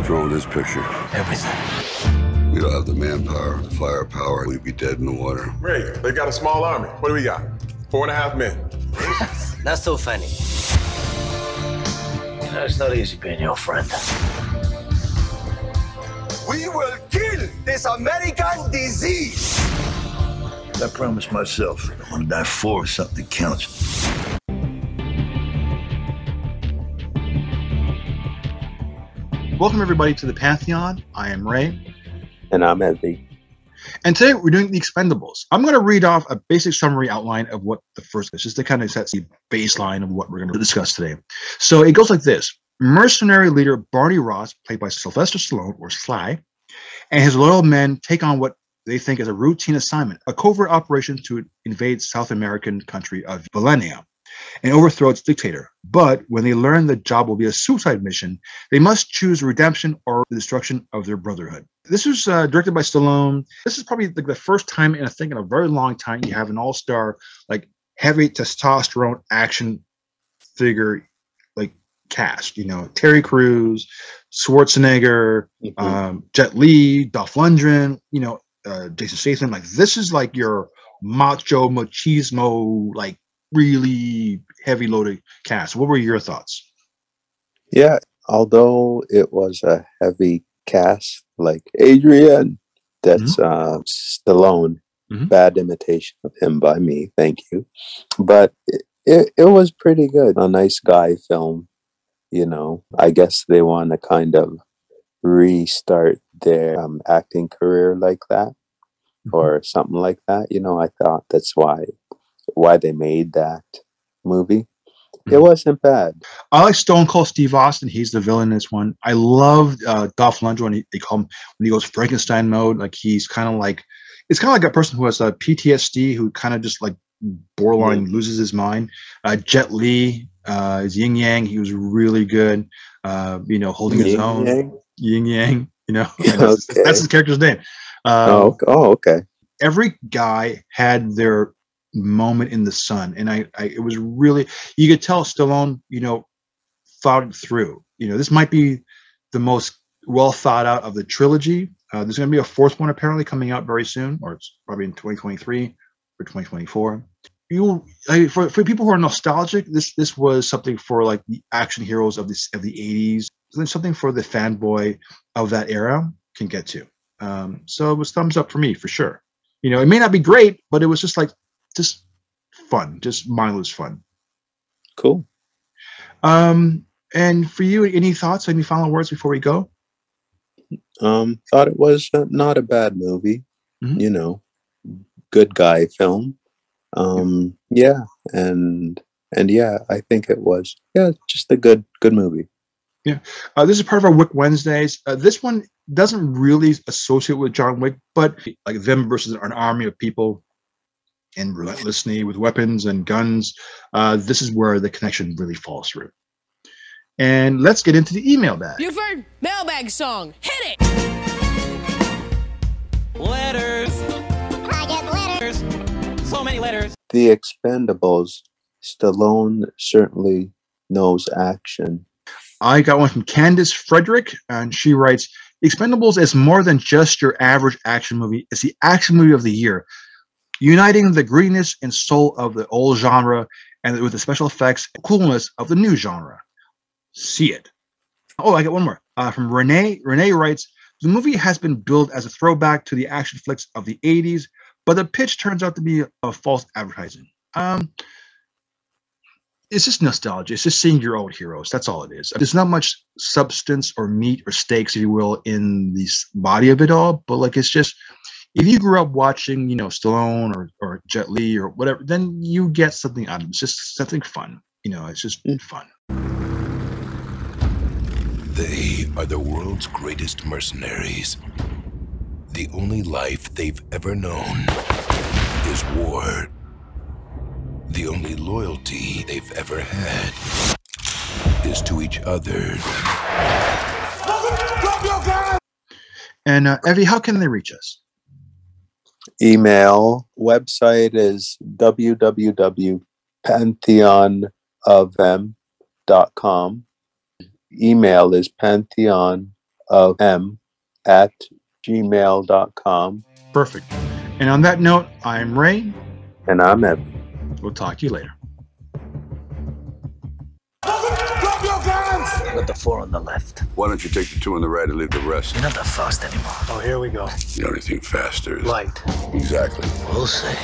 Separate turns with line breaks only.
What's wrong with this picture?
Everything.
We don't have the manpower, the firepower. We'd be dead in the water.
Ray, they've got a small army. What do we got? Four and a half men.
Not so funny. You know, it's not easy being your friend.
We will kill this American disease.
I promised myself I want to die for something that counts.
Welcome, everybody, to the Pantheon. I am Ray.
And I'm Evie.
And today we're doing the Expendables. I'm going to read off a basic summary outline of what the first is, just to kind of set the baseline of what we're going to discuss today. So it goes like this Mercenary leader Barney Ross, played by Sylvester Stallone, or Sly, and his loyal men take on what they think is a routine assignment, a covert operation to invade South American country of Bolivia and overthrow its dictator. But when they learn the job will be a suicide mission, they must choose redemption or the destruction of their brotherhood. This was uh, directed by Stallone. This is probably like the first time in I think in a very long time you have an all-star like heavy testosterone action figure like cast. You know, Terry Crews, Schwarzenegger,
Mhm.
um, Jet Li, Dolph Lundgren. You know, uh, Jason Statham. Like this is like your macho machismo like really heavy loaded cast. What were your thoughts?
Yeah, although it was a heavy cast, like Adrian, that's uh, Stallone.
Mhm.
Bad imitation of him by me. Thank you. But it, it, it was pretty good. A nice guy film. You know, I guess they want to kind of restart their um, acting career like that or something like that. You know, I thought that's why why they made that movie. It
Mhm.
wasn't bad.
I like Stone Cold Steve Austin. He's the villain in this one. I love uh, Dolph Lundgren when he, they call him when he goes Frankenstein mode. Like he's kind of like it's kind of like a person who has a PTSD who kind of just like borderline loses his mind. Uh, Jet Li uh, is Yin Yang. He was really good. Uh, you know, holding his own.
Yang?
Yin Yang. You know, that's,
Okay.
that's his character's name. Uh,
Oh, oh, okay.
every guy had their moment in the sun. And I, I it was really you could tell stallone you know thought it through. You know this might be the most well thought out of the trilogy. Uh, there's going to be a fourth one apparently coming out very soon or it's probably in 2023 or 2024 you I, for, for people who are nostalgic this this was something for like the action heroes of this of the 80s something for the fanboy of that era can get to. Um, so it was thumbs up for me for sure. You know, it may not be great, but it was just like just fun, just mindless fun.
Cool.
Um, and for you, any thoughts, any final words before we go?
Um, thought it was uh, not a bad movie.
Mhm.
You know, good guy film. Um, yeah, and and yeah, I think it was yeah, just a good good movie.
Uh, this is part of our Wick Wednesdays. Uh, this one doesn't really associate with John Wick, but like them versus an army of people and relentlessly with weapons and guns. Uh, this is where the connection really falls through. And let's get into the email bag.
Buford, mailbag song. Hit it!
Letters. I get letters. So many letters.
The Expendables. Stallone certainly knows action.
I got one from Candace Frederick, and she writes Expendables is more than just your average action movie, it's the action movie of the year, uniting the grittiness and soul of the old genre and with the special effects coolness of the new genre. See it. Oh, I got one more. Uh, from Renee. Renee writes The movie has been billed as a throwback to the action flicks of the 80s, but the pitch turns out to be a false advertising. Um, it's just nostalgia. It's just seeing your old heroes. That's all it is. There's not much substance or meat or stakes, if you will, in the body of it all. But like, it's just if you grew up watching, you know, Stallone or or Jet Li or whatever, then you get something out of it. It's just something fun. You know, it's just fun.
They are the world's greatest mercenaries. The only life they've ever known is war. The only loyalty they've ever had is to each other.
And uh, Evie, how can they reach us?
Email website is www.pantheonofm.com. Email is pantheonofm at gmail.com.
Perfect. And on that note, I'm Ray.
And I'm Evan.
We'll talk to you later.
With the four on the left.
Why don't you take the two on the right and leave the rest?
You're not that fast anymore.
Oh, here we go.
The only thing faster is
Light.
exactly.
We'll see.